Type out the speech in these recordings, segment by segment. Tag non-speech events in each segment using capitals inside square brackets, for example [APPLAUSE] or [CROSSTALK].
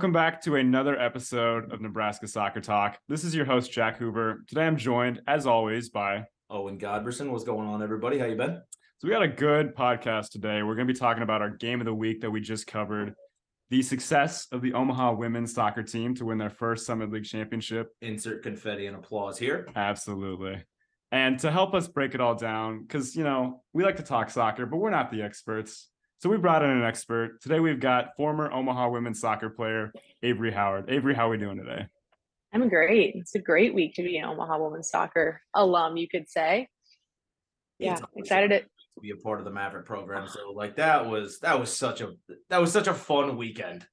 Welcome back to another episode of Nebraska Soccer Talk. This is your host Jack Hoover. Today I'm joined, as always, by Owen Godberson. What's going on, everybody? How you been? So we got a good podcast today. We're going to be talking about our game of the week that we just covered, the success of the Omaha women's soccer team to win their first Summit League championship. Insert confetti and applause here. Absolutely. And to help us break it all down, because you know we like to talk soccer, but we're not the experts. So we brought in an expert. Today we've got former Omaha women's soccer player Avarie Howard. Avarie, how are we doing today? I'm great. It's a great week to be an Omaha women's soccer alum, you could say. Yeah, excited to to be a part of the Maverick program. So like that was that was such a that was such a fun weekend.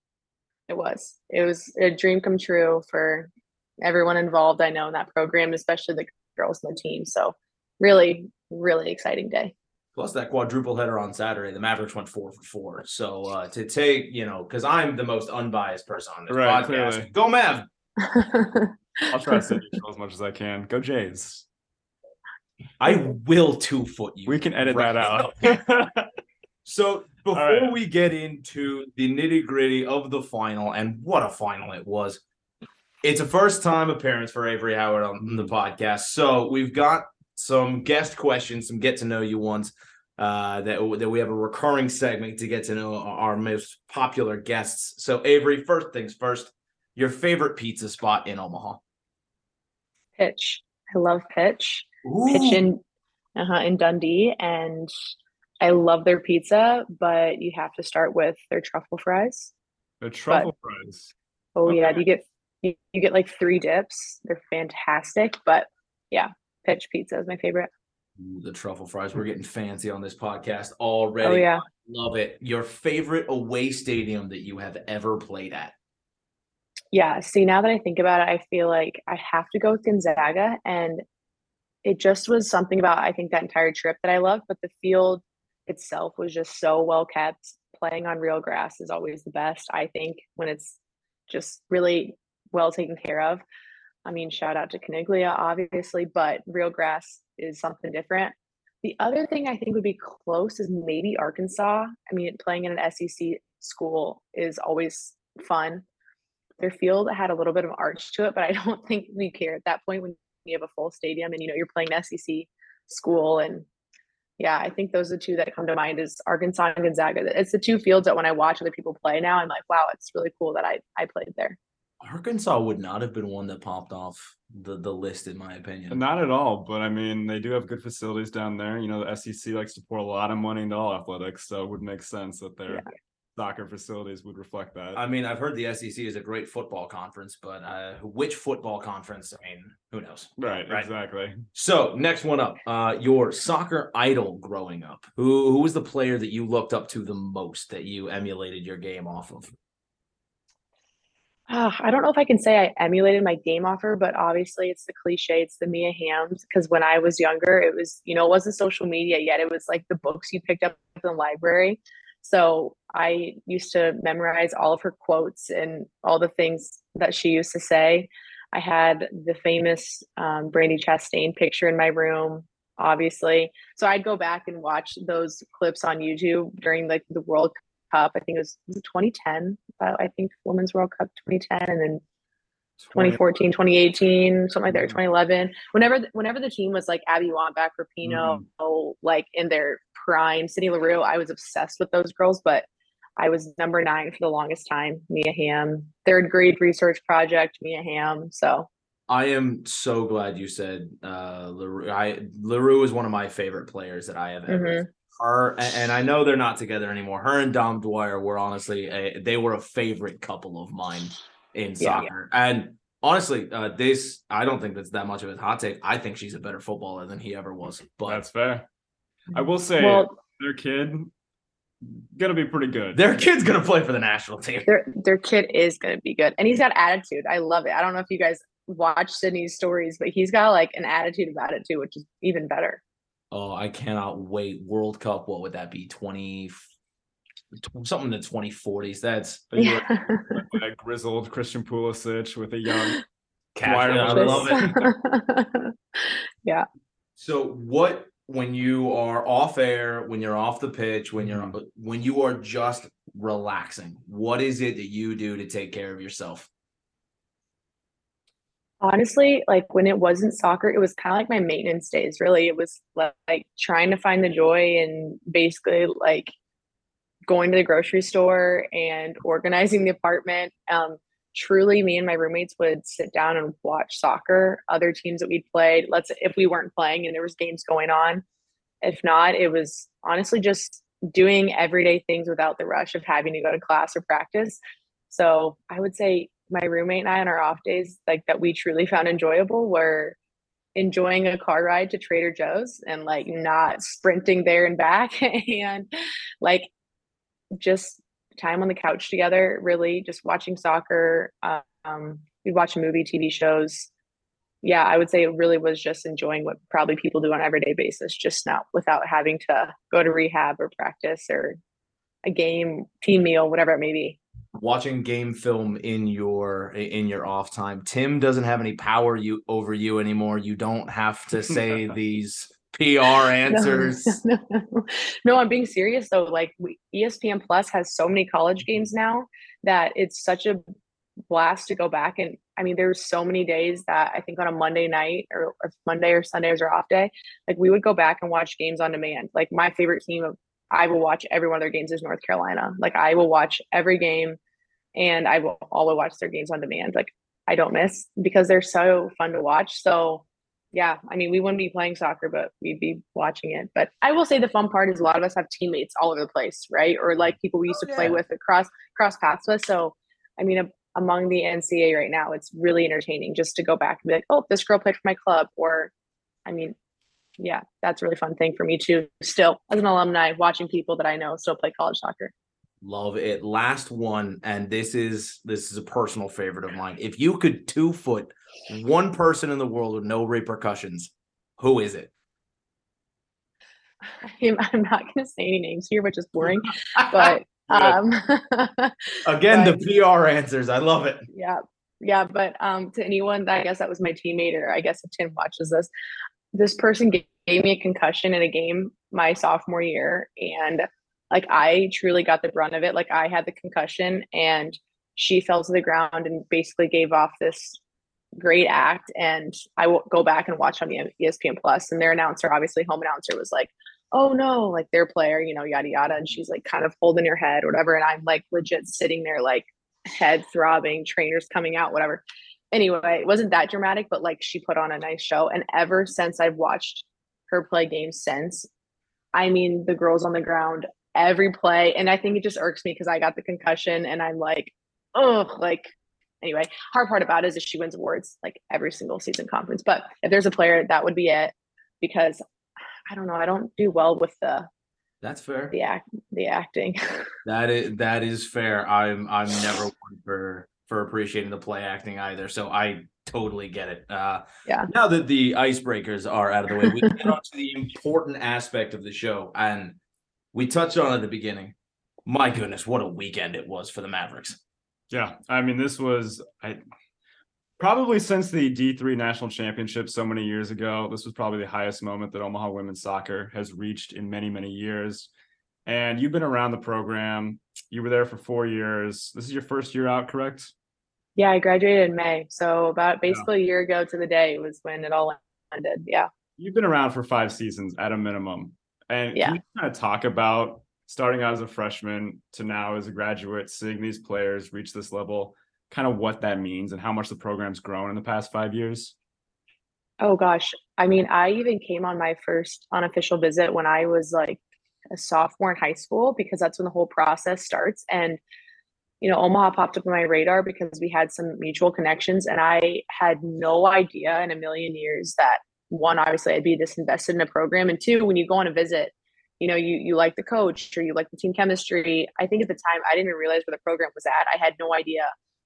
it was. It was a dream come true for everyone involved, I know, in that program, especially the girls in the team. So really, really exciting day. Plus that quadruple header on Saturday, the Mavericks went four for four. So uh, to take, you know, because I'm the most unbiased person on this Right, podcast. clearly. Go Mav! [LAUGHS] I'll try to stay neutral as much as I can. Go Jays. I will two foot you. We can edit right that out. [LAUGHS] So before right. we get into the nitty gritty of the final, and what a final it was, it's a first time appearance for Avarie Howard on the podcast. So we've got some guest questions, some get to know you ones. Uh, that that we have a recurring segment to get to know our most popular guests. So Avarie, first things first, your favorite pizza spot in Omaha? pitch. I love pitch. Pitch in uh-huh, in Dundee and I love their pizza, but you have to start with their truffle fries. the truffle fries. Oh yeah, you get you, you get like three dips. They're fantastic, but yeah, pitch pizza is my favorite. Ooh, the truffle fries. We're mm. getting fancy on this podcast oh, already. Oh yeah. Love it. Your favorite away stadium that you have ever played at? Yeah, see, now that I think about it, I feel like I have to go with Gonzaga. And it just was something about, I think, that entire trip that I loved. But the field itself was just so well kept. Playing on real grass is always the best, I think, when it's just really well taken care of. I mean, shout out to Caniglia, obviously, but real grass is something different. The other thing I think would be close is maybe Arkansas. I mean, playing in an SEC school is always fun their field had a little bit of arch to it, but I [LAUGHS] don't think we care at that point when you have a full stadium and you know you're playing SEC school. And yeah, I think those are the two that come to mind is Arkansas and Gonzaga. It's the two fields that when I watch other people play now, I'm like, wow, it's really cool that I I played there. Arkansas would not have been one that popped off the, the list, in my opinion. Not at all, but I mean, they do have good facilities down there. You know, the SEC likes to pour a lot of money into all athletics, so it would make sense that their Yeah. soccer facilities would reflect that. I mean, I've heard the SEC is a great football conference, but uh, which football conference? I mean, who knows? right, right. exactly. So, next one up, uh, your soccer idol growing up. Who who was the player that you looked up to the most that you emulated your game off of? I don't know if I can say I emulated my game offer, but obviously it's the cliche, it's the Mia Hamms. Because when I was younger, it was, you know, it wasn't social media yet. It was like the books you picked up in the library. So I used to memorize all of her quotes and all the things that she used to say. I had the famous um, Brandi Chastain picture in my room, obviously. So I'd go back and watch those clips on YouTube during like the World Cup. I think it was, was 2010. Uh, I think Women's World Cup 2010, and then 2014, 2018, something like that, or 2011. Whenever, the- whenever the team was like Abby Wambach, Rapinoe, like in their prime, Sydney Leroux, I was obsessed with those girls. But I was number nine for the longest time. Mia Hamm, third grade research project, Mia Hamm. So I am so glad you said uh, Leroux. I Leroux is one of my favorite players that I have ever. Mhm. Her and, and I know they're not together anymore. Her and Dom Dwyer were honestly a, they were a favorite couple of mine in Yeah, yeah. soccer. And honestly, uh, this I don't think that's that much of a hot take. I think she's a better footballer than he ever was. But That's fair. I will say well, their kid gonna be pretty good. their kid's gonna play for the national team. their their kid is going to be good, and he's got attitude. I love it. I don't know if you guys watch Sydney's stories, but he's got like an attitude about it too, which is even better. Oh, I cannot wait. World Cup, what would that be? 20 something in the 2040s. That's Yeah. [LAUGHS] a grizzled Christian Pulisic with a young [LAUGHS] cash. Dwyer I love it. [LAUGHS] yeah. So what when you are off air, when you're off the pitch, when you're Mhm. when you are just relaxing, what is it that you do to take care of yourself? Honestly, like when it wasn't soccer, it was kind of like my maintenance days, really. It was li- like trying to find the joy and basically like going to the grocery store and organizing the apartment. Um, truly, me and my roommates would sit down and watch soccer, other teams that we'd played. Let's if we weren't playing and there was games going on. If not, it was honestly just doing everyday things without the rush of having to go to class or practice. So I would say my roommate and I on our off days, like that we truly found enjoyable were enjoying a car ride to Trader Joe's and like not sprinting there and back [LAUGHS] and like just time on the couch together, really just watching soccer. Um, we'd watch movie, TV shows. Yeah, I would say it really was just enjoying what probably people do on an everyday basis, just now without having to go to rehab or practice or a game, team meal, whatever it may be. Watching game film in your in your off time. Tim doesn't have any power you over you anymore. You don't have to [LAUGHS] say these PR answers. [LAUGHS] No, no, [LAUGHS] no. No, I'm being serious though. Like we, ESPN Plus has so many college games now that it's such a blast to go back and I mean there's so many days that I think on a Monday night or, or Monday or Sunday was our off day, like we would go back and watch games on demand. Like my favorite team of I will watch every one of their games is North Carolina. Like I will watch every game and I will always watch their games on demand. Like I don't miss because they're so fun to watch. So yeah, I mean, we wouldn't be playing soccer, but we'd be watching it. But I will say the fun part is a lot of us have teammates all over the place, right? Or like mm. people we used Oh, to play with across cross paths with. So, I mean, a, among the NCAA right now, it's really entertaining just to go back and be like, oh, this girl played for my club, or, I mean, yeah, that's a really fun thing for me too. Still, as an alumni, watching people that I know still play college soccer. Love it. Last one, and this is this is a personal favorite of mine. If you could two foot one person in the world with no repercussions, who is it? [LAUGHS] I'm, I'm not going to say any names here, which is boring, [LAUGHS] but [LAUGHS] um, Again, but- the PR answers. I love it. yeah yeah but um to anyone that i guess that was my teammate or i guess if tim watches this this person gave, me a concussion in a game my sophomore year and like i truly got the brunt of it like i had the concussion and she fell to the ground and basically gave off this great act and i will go back and watch on the espn plus and their announcer obviously home announcer was like oh no like their player you know yada yada and she's like kind of holding her head whatever and i'm like legit sitting there like head throbbing, trainers coming out, whatever. Anyway, it wasn't that dramatic, but like she put on a nice show. And ever since I've watched her play games since, I mean, the girls on the ground every play. And I think it just irks me because I got the concussion and I'm like, oh, like, anyway, hard part about it is she wins awards like every single season conference. But if there's a player, that would be it because I don't know, I don't do well with the That's fair. the act the acting. [LAUGHS] That is that is fair. I'm I'm never one for for appreciating the play acting either. So I totally get it. Uh Yeah. now that the icebreakers are out of the way, we [LAUGHS] get on to the important aspect of the show. And we touched on it at the beginning. My goodness, what a weekend it was for the Mavericks. Yeah, I mean, this was I probably since the D3 national championship so many years ago. This was probably the highest moment that Omaha women's soccer has reached in many, many years. And you've been around the program. You were there for four years. This is your first year out, correct? Yeah, I graduated in May. So about basically a year ago to the day was when it all ended. Yeah. You've been around for five seasons at a minimum. And Yeah. can you kind of talk about starting out as a freshman to now as a graduate, seeing these players reach this level, kind of what that means and how much the program's grown in the past five years? Oh gosh. I mean, I even came on my first unofficial visit when I was like a sophomore in high school because that's when the whole process starts. And, you know, Omaha popped up on my radar because we had some mutual connections. And I had no idea in a million years that one, obviously I'd be this invested in a program. And two, when you go on a visit, you know, you you like the coach or you like the team chemistry. I think at the time I didn't realize where the program was at. I had no idea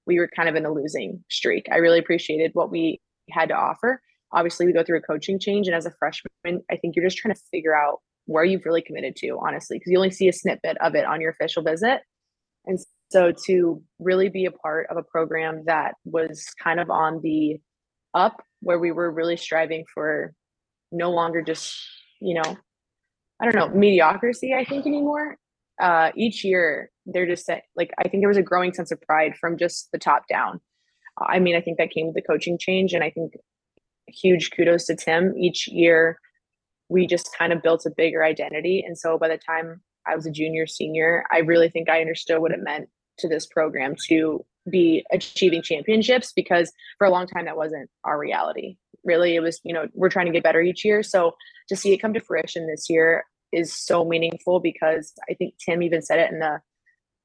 we were kind of in a losing streak. I really appreciated what we had to offer. Obviously, we go through a coaching change, and as a freshman, I think you're just trying to figure out where you've really committed to, honestly, because you only see a snippet of it on your official visit. And so to really be a part of a program that was kind of on the up, where we were really striving for no longer just you know, I don't know, mediocrity, I think anymore. Uh, each year they're just like, I think there was a growing sense of pride from just the top down. I mean, I think that came with the coaching change. And I think huge kudos to Tim. Each year we just kind of built a bigger identity. And so by the time I was a junior, senior, I really think I understood what it meant to this program to be achieving championships because for a long time that wasn't our reality. Really, it was, you know, we're trying to get better each year. So to see it come to fruition this year is so meaningful because I think Tim even said it in the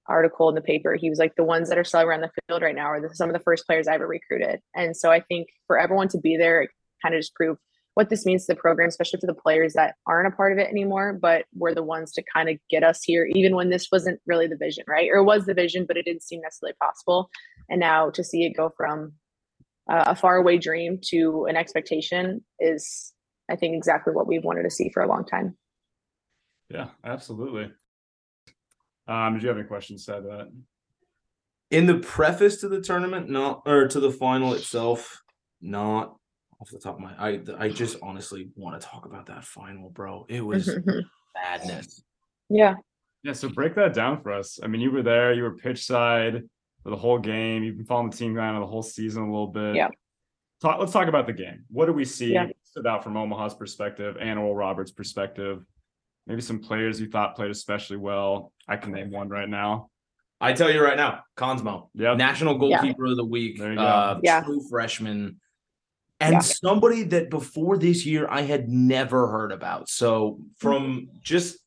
article in the paper. He was like, the ones that are still around the field right now are the, some of the first players I ever recruited. And so I think for everyone to be there, it kind of just proved what this means to the program, especially for the players that aren't a part of it anymore, but were the ones to kind of get us here, even when this wasn't really the vision, right? Or was the vision, but it didn't seem necessarily possible. And now to see it go from uh, a faraway dream to an expectation is, I think, exactly what we've wanted to see for a long time. Yeah, absolutely. Um, did you have any questions to that? In the preface to the tournament, not or to the final itself, not off the top of my I I just honestly want to talk about that final, bro. It [LAUGHS] was madness. Yeah. Yeah, so break that down for us. I mean, you were there, you were pitch side for the whole game. You've been following the team around the whole season a little bit. Yeah. Talk, let's talk about the game. What do we see Yeah. stood out from Omaha's perspective and Oral Roberts' perspective? Maybe some players you thought played especially well. I can name one right now. I tell you right now, Consmo, Yeah. national Yeah. goalkeeper of the week, There you go. uh, Yeah. true freshman, and Yeah. somebody that before this year I had never heard about. So hmm. from just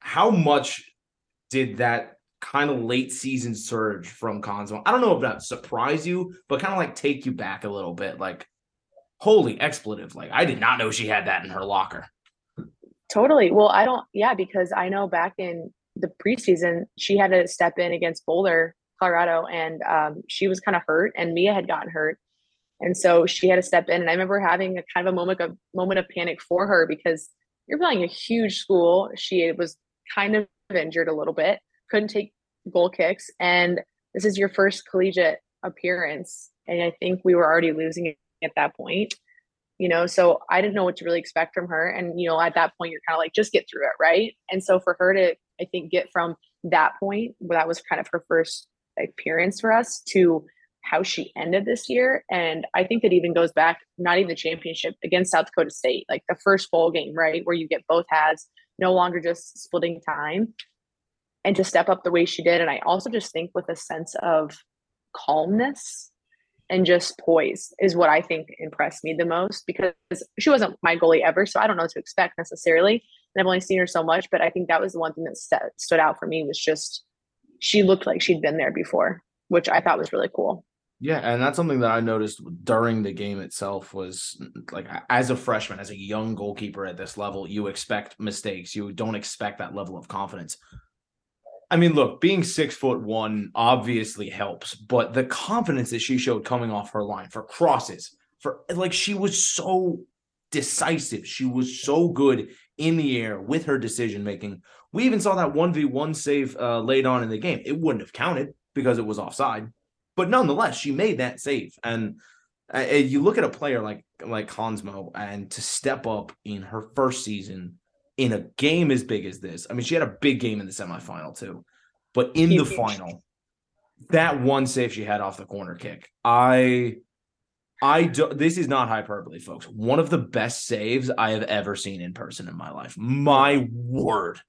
how much did that kind of late season surge from Consmo? I don't know if that surprised you, but kind of like take you back a little bit. Like, holy expletive! Like I did not know she had that in her locker. Totally. Well, I don't, yeah, because I know back in the preseason, she had to step in against Boulder, Colorado, and um, she was kind of hurt, and Mia had gotten hurt. And so she had to step in. And I remember having a kind of a moment of moment of panic for her because you're playing a huge school. She was kind of injured a little bit, couldn't take goal kicks. And this is your first collegiate appearance. And I think we were already losing at that point you know so i didn't know what to really expect from her and you know at that point you're kind of like just get through it right and so for her to i think get from that point that was kind of her first appearance for us to how she ended this year and i think that even goes back not even the championship against south dakota state like the first bowl game right where you get both halves no longer just splitting time and to step up the way she did and i also just think with a sense of calmness and just poise is what I think impressed me the most because she wasn't my goalie ever, so I don't know what to expect necessarily. And I've only seen her so much, but I think that was the one thing that st- stood out for me was just she looked like she'd been there before, which I thought was really cool. Yeah, and that's something that I noticed during the game itself was like as a freshman, as a young goalkeeper at this level, you expect mistakes. You don't expect that level of confidence. I mean, look, being six foot one obviously helps, but the confidence that she showed coming off her line for crosses, for like she was so decisive. She was so good in the air with her decision making. We even saw that 1v1 save uh, late on in the game. It wouldn't have counted because it was offside, but nonetheless, she made that save. And uh, you look at a player like like Hansmo and to step up in her first season in a game as big as this. I mean, she had a big game in the semifinal too, but in the final, that one save she had off the corner kick, I, I do. This is not hyperbole, folks. One of the best saves I have ever seen in person in my life. My word.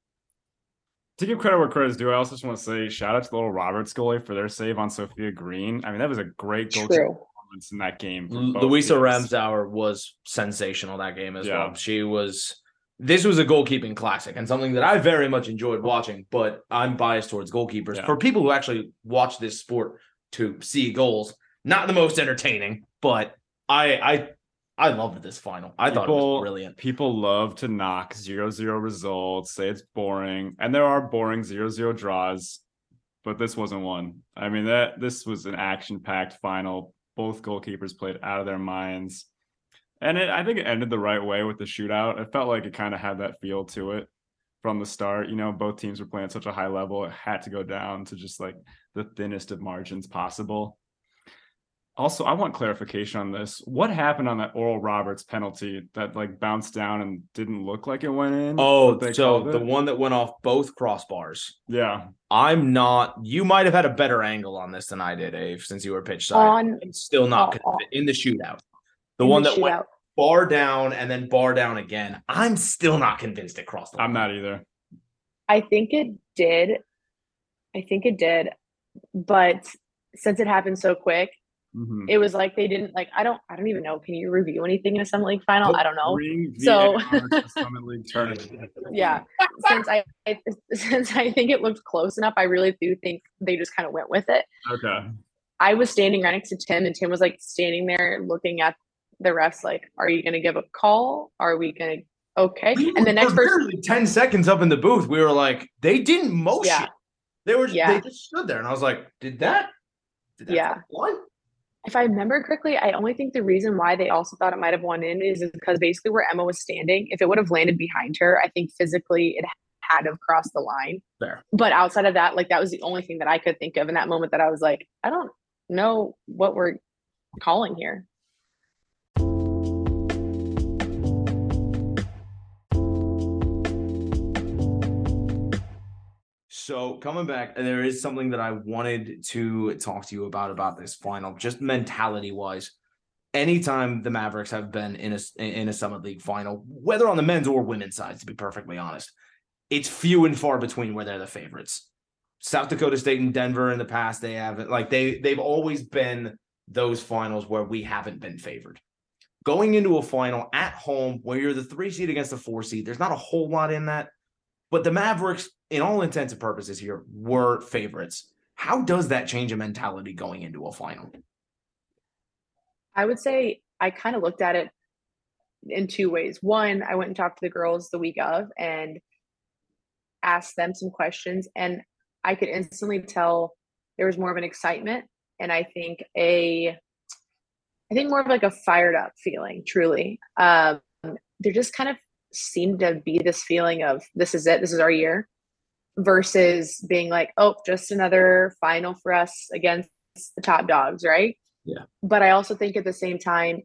To give credit where credit is due, I also just want to say shout out to the Oral Roberts goalie for their save on Sophia Green. I mean, that was a great goal True. performance in that game. for L- Louisa teams. Ramsauer was sensational that game as Yeah. well. She was. This was a goalkeeping classic and something that I very much enjoyed watching. But I'm biased towards goalkeepers. Yeah. For people who actually watch this sport to see goals, not the most entertaining, but I I I loved this final. I thought it People- was brilliant. People love to knock zero zero results, say it's boring, and there are boring zero zero draws, but this wasn't one. I mean that this was an action packed final. Both goalkeepers played out of their minds, and it, I think it ended the right way with the shootout. It felt like it kind of had that feel to it from the start. You know, both teams were playing at such a high level; it had to go down to just like the thinnest of margins possible. Also, I want clarification on this. What happened on that Oral Roberts penalty that like bounced down and didn't look like it went in? Oh, so the one that went off both crossbars. yeah. I'm not. You might have had a better angle on this than I did, Ave, since you were pitch side. On I'm still not Oh, oh. in the shootout. The in one the that went bar down and then bar down again. I'm still not convinced it crossed the line. I'm not either. I think it did. I think it did. But since it happened so quick, Mhm. it was like they didn't like I don't I don't even know. Can you review anything in a Summit League final? I don't know. So- [LAUGHS] Summit League tournament. Yeah. Since I, I [LAUGHS] since I think it looked close enough, I really do think they just kind of went with it. Okay. I was standing right next to Tim and Tim was like standing there looking at the refs like, are you gonna give a call? Are we gonna okay? We And the next person 10 seconds up in the booth. We were like, they didn't motion. Yeah. They were Yeah. they just stood there. And I was like, did that? Did that Yeah. What? If I remember correctly, I only think the reason why they also thought it might have won in is because basically where Emma was standing, if it would have landed behind her, I think physically it had to have crossed the line. There. But outside of that, like that was the only thing that I could think of in that moment that I was like, I don't know what we're calling here. So coming back, there is something that I wanted to talk to you about about this final, just mentality wise. Anytime the Mavericks have been in a in a Summit League final, whether on the men's or women's side, to be perfectly honest, it's few and far between where they're the favorites. South Dakota State and Denver in the past, they haven't like they they've always been those finals where we haven't been favored. Going into a final at home where you're the three seed against the four seed, there's not a whole lot in that. But the Mavericks, in all intents and purposes here, were favorites. How does that change a mentality going into a final? I would say I kind of looked at it in two ways. One, I went and talked to the girls the week of and asked them some questions, and I could instantly tell there was more of an excitement and I think a I think more of like a fired up feeling, truly. Um, they're just kind of seemed to be this feeling of this is it, this is our year, versus being like, oh, just another final for us against the top dogs, right? Yeah. But I also think at the same time,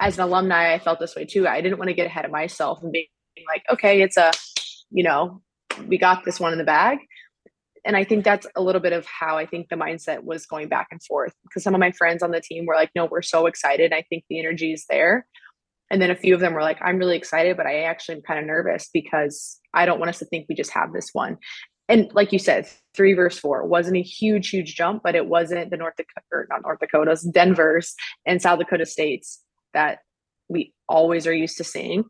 as an alumni, I felt this way too. I didn't want to get ahead of myself and being like, okay, it's a, you know, we got this one in the bag. And I think that's a little bit of how I think the mindset was going back and forth because some of my friends on the team were like, no, we're so excited. I think the energy is there. And then a few of them were like, I'm really excited, but I actually am kind of nervous because I don't want us to think we just have this one. And like you said, three verse four wasn't a huge, huge jump, but it wasn't the North Dakota, or not North Dakotas, Denver's and South Dakota states that we always are used to seeing.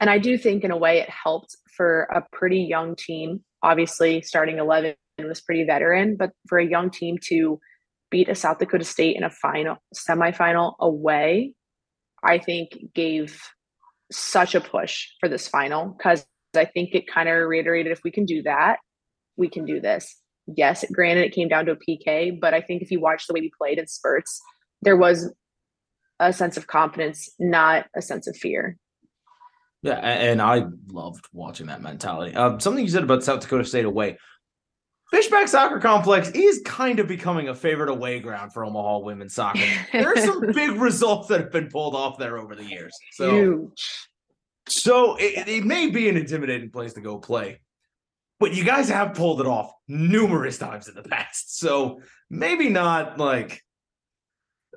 And I do think in a way it helped for a pretty young team. Obviously, starting 11 was pretty veteran, but for a young team to beat a South Dakota State in a final, semifinal away, I think gave such a push for this final because I think it kind of reiterated if we can do that, we can do this. Yes, granted, it came down to a PK, but I think if you watch the way we played in spurts, there was a sense of confidence, not a sense of fear. Yeah, and I loved watching that mentality. Um, something you said about South Dakota State away. Fishback Soccer Complex is kind of becoming a favorite away ground for Omaha women's soccer. there are some [LAUGHS] big results that have been pulled off there over the years. So, Huge. so it, it may be an intimidating place to go play, but you guys have pulled it off numerous times in the past. So maybe not like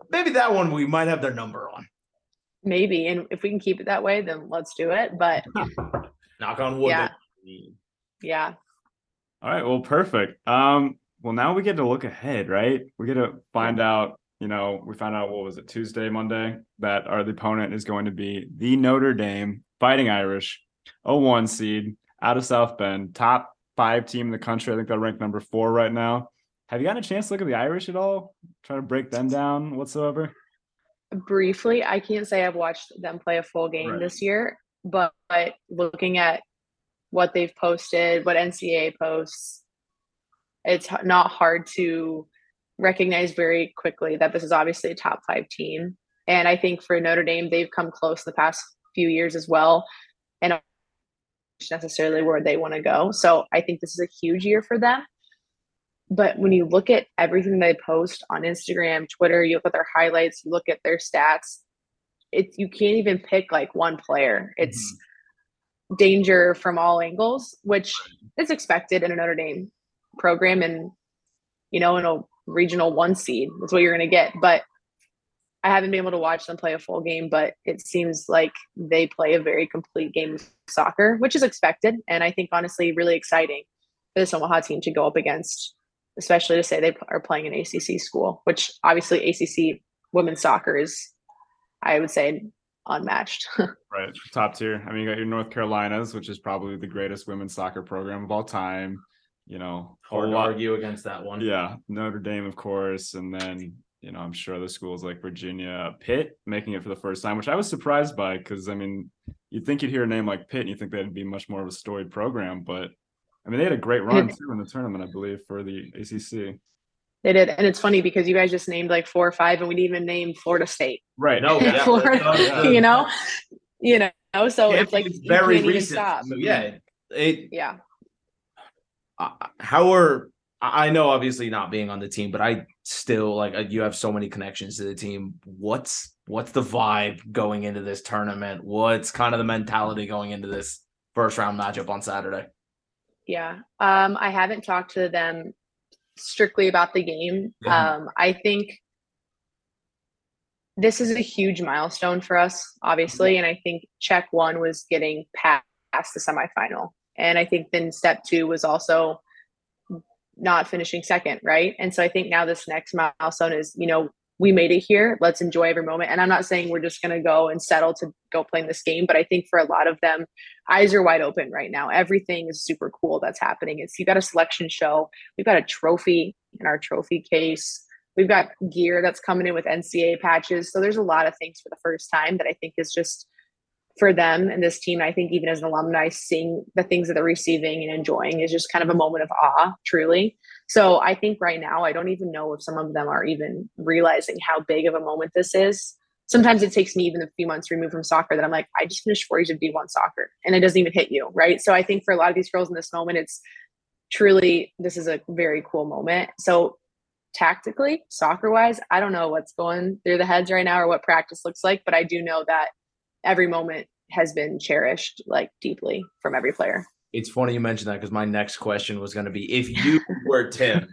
maybe that one we might have their number on. Maybe. And if we can keep it that way, then let's do it. But [LAUGHS] Knock on wood. Yeah. yeah, All right. Well, perfect. Um, well, now we get to look ahead, right? We get to find out, you know, we found out what was it, Tuesday, Monday, that our the opponent is going to be the Notre Dame Fighting Irish, 01 seed out of South Bend, top five team in the country. I think they're ranked number four right now. Have you gotten a chance to look at the Irish at all? Try to break them down whatsoever? briefly, I can't say I've watched them play a full game Right. this year, but, but looking at what they've posted, what NCAA posts, it's not hard to recognize very quickly that this is obviously a top five team. And I think for Notre Dame, they've come close the past few years as well. And necessarily where they want to go. So I think this is a huge year for them. but when you look at everything they post on Instagram, Twitter, you look at their highlights, you look at their stats, it's you can't even pick like one player. It's mm-hmm. Danger from all angles, which is expected in a Notre Dame program and you know in a regional one seed. That's what you're gonna get. But I haven't been able to watch them play a full game, but it seems like they play a very complete game of soccer, which is expected. And I think honestly really exciting for this Omaha team to go up against especially to say they are playing an ACC school, which obviously ACC women's soccer is, I would say, unmatched. [LAUGHS] right, top tier. I mean, you got your North Carolinas, which is probably the greatest women's soccer program of all time. You know, hard to argue against that one. Yeah, Notre Dame, of course, and then you know, I'm sure the schools like Virginia, Pitt making it for the first time, which I was surprised by because I mean, you'd think you'd hear a name like Pitt and you think that'd be much more of a storied program, but I mean, they had a great run too in the tournament, I believe, for the ACC. They did, and it's funny because you guys just named like four or five, and we didn't even name Florida State. Right? No, [LAUGHS] yeah, Florida, you know, you know. So it's like very recent. So, yeah, it. Yeah. Uh, how are I know obviously not being on the team, but I still like you have so many connections to the team. What's what's the vibe going into this tournament? What's kind of the mentality going into this first round matchup on Saturday? Yeah. Um, I haven't talked to them strictly about the game. Yeah. Um, I think this is a huge milestone for us, obviously. And I think check one was getting past the semifinal. And I think then step two was also not finishing second, right? And so I think now this next milestone is, you know, we made it here. Let's enjoy every moment. And I'm not saying we're just going to go and settle to go playing this game, but I think for a lot of them, eyes are wide open right now. Everything is super cool that's happening. It's you got a selection show. We've got a trophy in our trophy case. We've got gear that's coming in with NCAA patches. So there's a lot of things for the first time that I think is just for them and this team. I think even as an alumni, seeing the things that they're receiving and enjoying is just kind of a moment of awe, truly. So I think right now, I don't even know if some of them are even realizing how big of a moment this is. Sometimes it takes me even a few months removed from soccer that I'm like, I just finished four years of D1 soccer and it doesn't even hit you. Right. So I think for a lot of these girls in this moment, it's truly, this is a very cool moment. So tactically, soccer wise, I don't know what's going through the heads right now or what practice looks like, but I do know that every moment has been cherished like deeply from every player it's funny you mentioned that because my next question was going to be if you [LAUGHS] were Tim,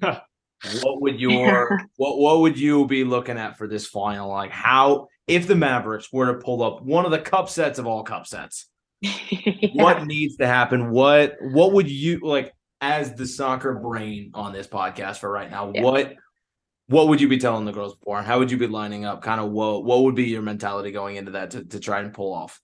what would your [LAUGHS] what what would you be looking at for this final? Like how if the Mavericks were to pull up one of the cup sets of all cup sets, yeah. [LAUGHS] what needs to happen? What what would you like as the soccer brain on this podcast for right now? Yeah. What what would you be telling the girls before? How would you be lining up? Kind of what what would be your mentality going into that to, to try and pull off?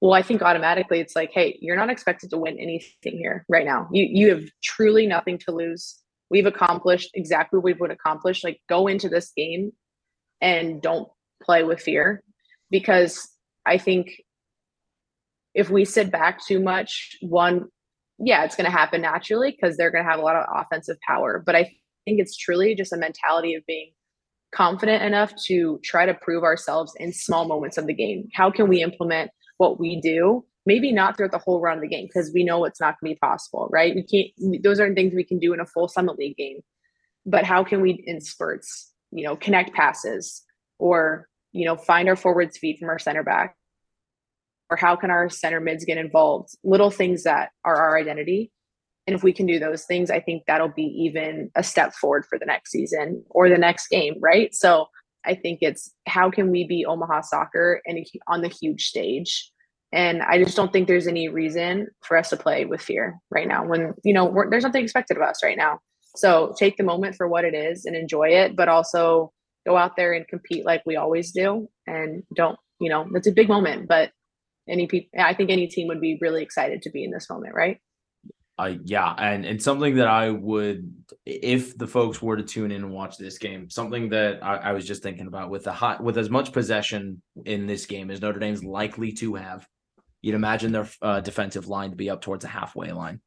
well i think automatically it's like hey you're not expected to win anything here right now you you have truly nothing to lose we've accomplished exactly what we would accomplish like go into this game and don't play with fear because i think if we sit back too much one yeah it's going to happen naturally because they're going to have a lot of offensive power but i think it's truly just a mentality of being confident enough to try to prove ourselves in small moments of the game. How can we implement what we do? Maybe not throughout the whole run of the game because we know it's not going to be possible right? We can't those aren't things we can do in a full summit league game. But how can we in spurts you know connect passes or you know find our forwards feet from our center back? Or how can our center mids get involved? Little things that are our identity and if we can do those things i think that'll be even a step forward for the next season or the next game right so I think it's how can we be Omaha soccer and on the huge stage? And I just don't think there's any reason for us to play with fear right now when, you know, there's nothing expected of us right now. So take the moment for what it is and enjoy it, but also go out there and compete like we always do. And don't, you know, that's a big moment, but any people, I think any team would be really excited to be in this moment, right? Uh, yeah, and and something that I would, if the folks were to tune in and watch this game, something that I, I was just thinking about with the hot with as much possession in this game as Notre Dame's likely to have, you'd imagine their uh, defensive line to be up towards a halfway line.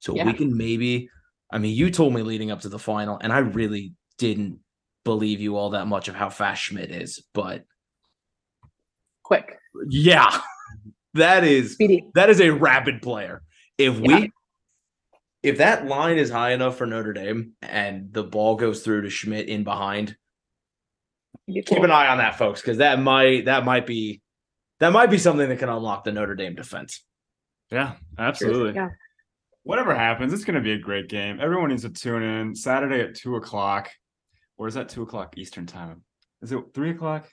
So yeah. we can maybe, I mean, you told me leading up to the final, and I really didn't believe you all that much of how fast Schmidt is, but quick. Yeah, [LAUGHS] that is Speedy. that is a rapid player. If yeah. we if that line is high enough for Notre Dame and the ball goes through to Schmidt in behind, keep an eye on that, folks, because that might that might be that might be something that can unlock the Notre Dame defense. Yeah, absolutely. Yeah. Whatever happens, it's going to be a great game. Everyone needs to tune in Saturday at two o'clock, or is that two o'clock Eastern time? Is it three o'clock?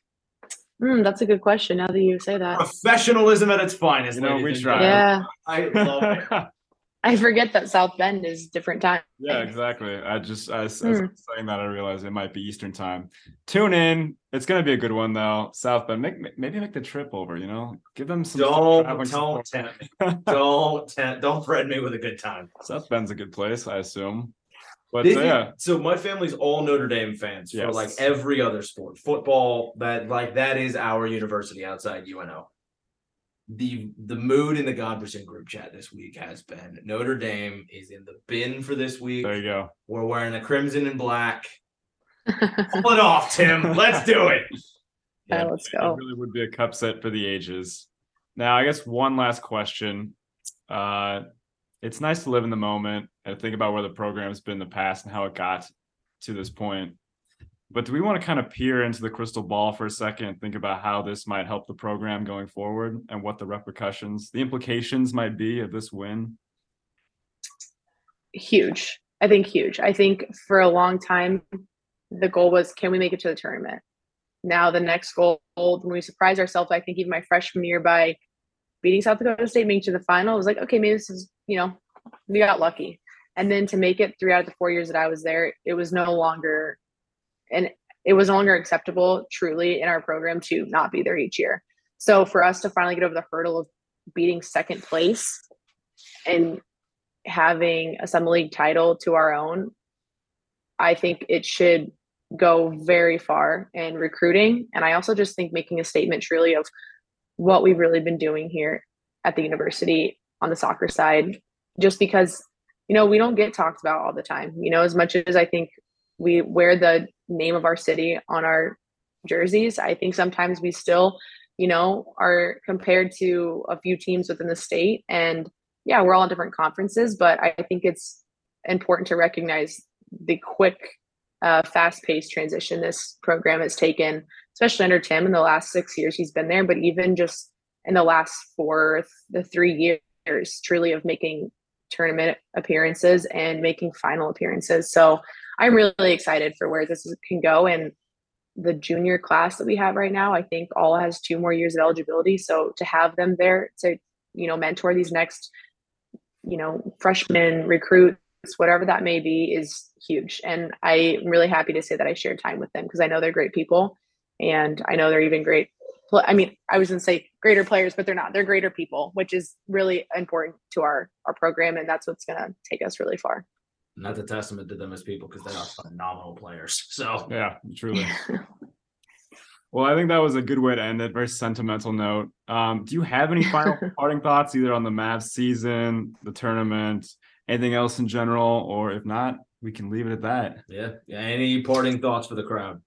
Mm, that's a good question. Now that you say that, Professionalism at its finest. You know, ladies we try. yeah, I love it. [LAUGHS] I forget that South Bend is different time. yeah, exactly. I just as, as Hmm. I was saying that I realized it might be Eastern time. Tune in. It's going to be a good one though. South Bend, make, maybe make the trip over. You know, give them some Don't don't tempt me. [LAUGHS] Don't tempt, don't threaten me with a good time. South Bend's a good place, I assume. But This uh, yeah, so my family's all Notre Dame fans for like every other sport, football. That like that is our university outside UNO. The the mood in the Godberson group chat this week has been Notre Dame is in the bin for this week. there you go. We're wearing a crimson and black. [LAUGHS] Pull it off, Tim. Let's do it. Yeah, let's It go. really would be a cup set for the ages. Now, I guess one last question. Uh, it's nice to live in the moment and think about where the program's been in the past and how it got to this point. But do we want to kind of peer into the crystal ball for a second and think about how this might help the program going forward and what the repercussions, the implications might be of this win? huge. I think huge. I think for a long time, the goal was can we make it to the tournament? Now the next goal, when we surprised ourselves, I think even my freshman year by beating South Dakota State, making it to the final, it was like, okay, maybe this is, you know, we got lucky. And then to make it three out of the four years that I was there, it was no longer, and it was no longer acceptable truly in our program to not be there each year. So for us to finally get over the hurdle of beating second place and having a Summit League title to our own, I think it should go very far in recruiting. And I also just think making a statement truly of what we've really been doing here at the university on the soccer side, just because, you know, we don't get talked about all the time. You know, as much as I think we wear the name of our city on our jerseys, I think sometimes we still, you know, are compared to a few teams within the state. And yeah, we're all in different conferences, but I think it's important to recognize the quick, uh, fast-paced transition this program has taken, especially under Tim in the last six years he's been there, but even just in the last four, the three years, truly of making tournament appearances and making final appearances. So I'm really excited for where this can go. And the junior class that we have right now, I think all has two more years of eligibility. So to have them there to, you know, mentor these next you know, freshmen, recruits, whatever that may be, is huge. And I'm really happy to say that I shared time with them because I know they're great people and I know they're even great. I mean, I was going to say greater players, but they're not. They're greater people, which is really important to our our program, and that's what's going to take us really far. And that's a testament to them as people because they are not [SIGHS] phenomenal players. [LAUGHS] So Yeah, truly. [LAUGHS] Well, I think that was a good way to end it. Very sentimental note. Um, do you have any final [LAUGHS] parting thoughts, either on the Mavs season, the tournament, anything else in general, or if not, we can leave it at that. yeah. yeah. Any parting thoughts for the crowd?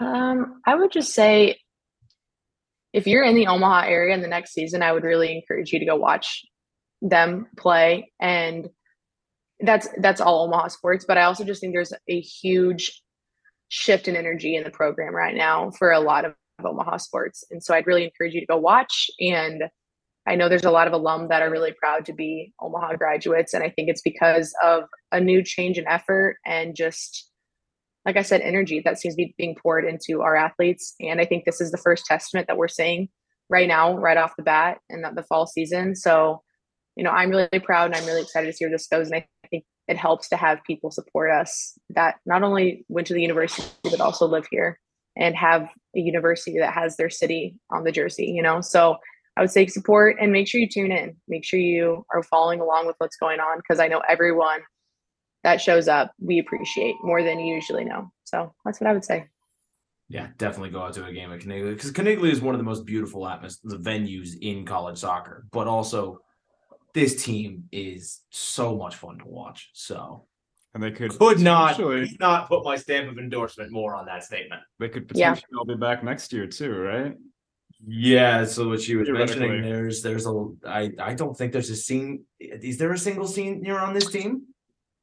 Um, I would just say if you're in the Omaha area in the next season, I would really encourage you to go watch them play. And that's that's all Omaha sports. But I also just think there's a huge shift in energy in the program right now for a lot of Omaha sports. And so I'd really encourage you to go watch. And I know there's a lot of alum that are really proud to be Omaha graduates. And I think it's because of a new change in effort and just like I said, energy that seems to be being poured into our athletes. And I think this is the first testament that we're seeing right now, right off the bat in the, the fall season. So, you know, I'm really proud and I'm really excited to see where this goes. And I it helps to have people support us that not only went to the university, but also live here and have a university that has their city on the jersey, you know? So I would say support and make sure you tune in. Make sure you are following along with what's going on because I know everyone that shows up we appreciate more than you usually know. So that's what I would say. Yeah, definitely go out to a game at Caniglia because Caniglia is one of the most beautiful atmos- the venues in college soccer, but also this team is so much fun to watch. So And they could could not could not put my stamp of endorsement more on that statement. they could Yeah. potentially all be back next year too, right? Yeah, so what she was mentioning, there's there's a I I don't think there's a scene. Is there a single senior on this team?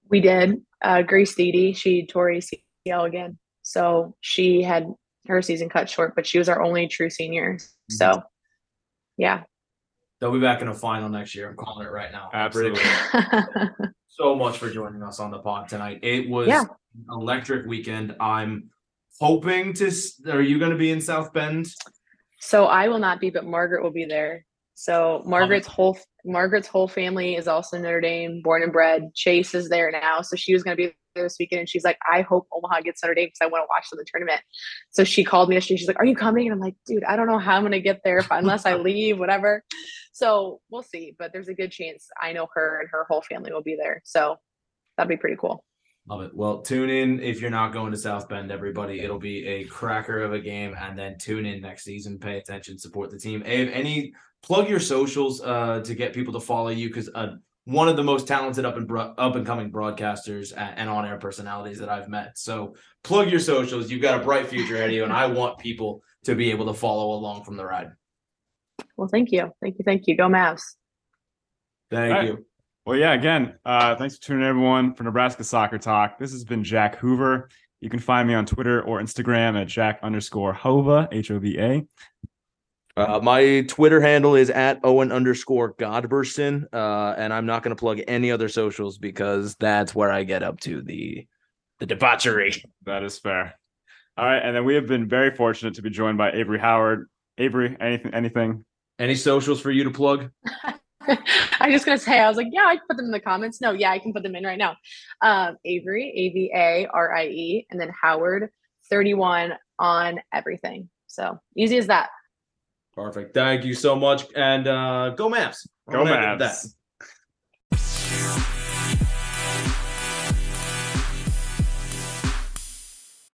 We did. Uh, Grace Thede, she tore ACL again. So she had her season cut short, but she was our only true senior. So, yeah. They'll be back in a final next year. I'm calling it right now. Absolutely. [LAUGHS] so much for joining us on the pod tonight. It was Yeah. an electric weekend. I'm hoping to. Are you going to be in South Bend? so I will not be, but Margaret will be there. So Margaret's whole Margaret's whole family is also Notre Dame, born and bred. Chase is there now, so she was going to be there this weekend, and she's like, "I hope Omaha gets Notre Dame because I want to watch the tournament." So she called me yesterday. She's like, "Are you coming?" And I'm like, "Dude, I don't know how I'm going to get there if, unless I leave, whatever." So we'll see, but there's a good chance I know her and her whole family will be there. So that'd be pretty cool. Love it. Well, tune in if you're not going to South Bend, everybody. It'll be a cracker of a game, and then tune in next season. Pay attention, support the team. Abe, any plug your socials uh, to get people to follow you because uh, one of the most talented up and bro- up and coming broadcasters and, and on air personalities that I've met. So plug your socials. You've got a bright future ahead of you, and I want people to be able to follow along from the ride. Well, thank you, thank you, thank you. Go Mavs. Thank All right. you. Well, yeah, again, uh, thanks for tuning in, everyone, for Nebraska Soccer Talk. This has been Jack Hoover. You can find me on Twitter or Instagram at Jack underscore Hova, H O V A. Uh, my Twitter handle is at Owen underscore Godberson, uh, and I'm not going to plug any other socials because that's where I get up to the the debauchery. That is fair. All right. And then we have been very fortunate to be joined by Avarie Howard. Avarie, anything, anything? Any socials for you to plug? [LAUGHS] I was just gonna say, I was like, yeah, I can put them in the comments. No, yeah, I can put them in right now. Um, Avarie, A V A R I E, and then Howard, 31 on everything. So easy as that. Perfect. Thank you so much. And uh, go Mavs. Go Mavs.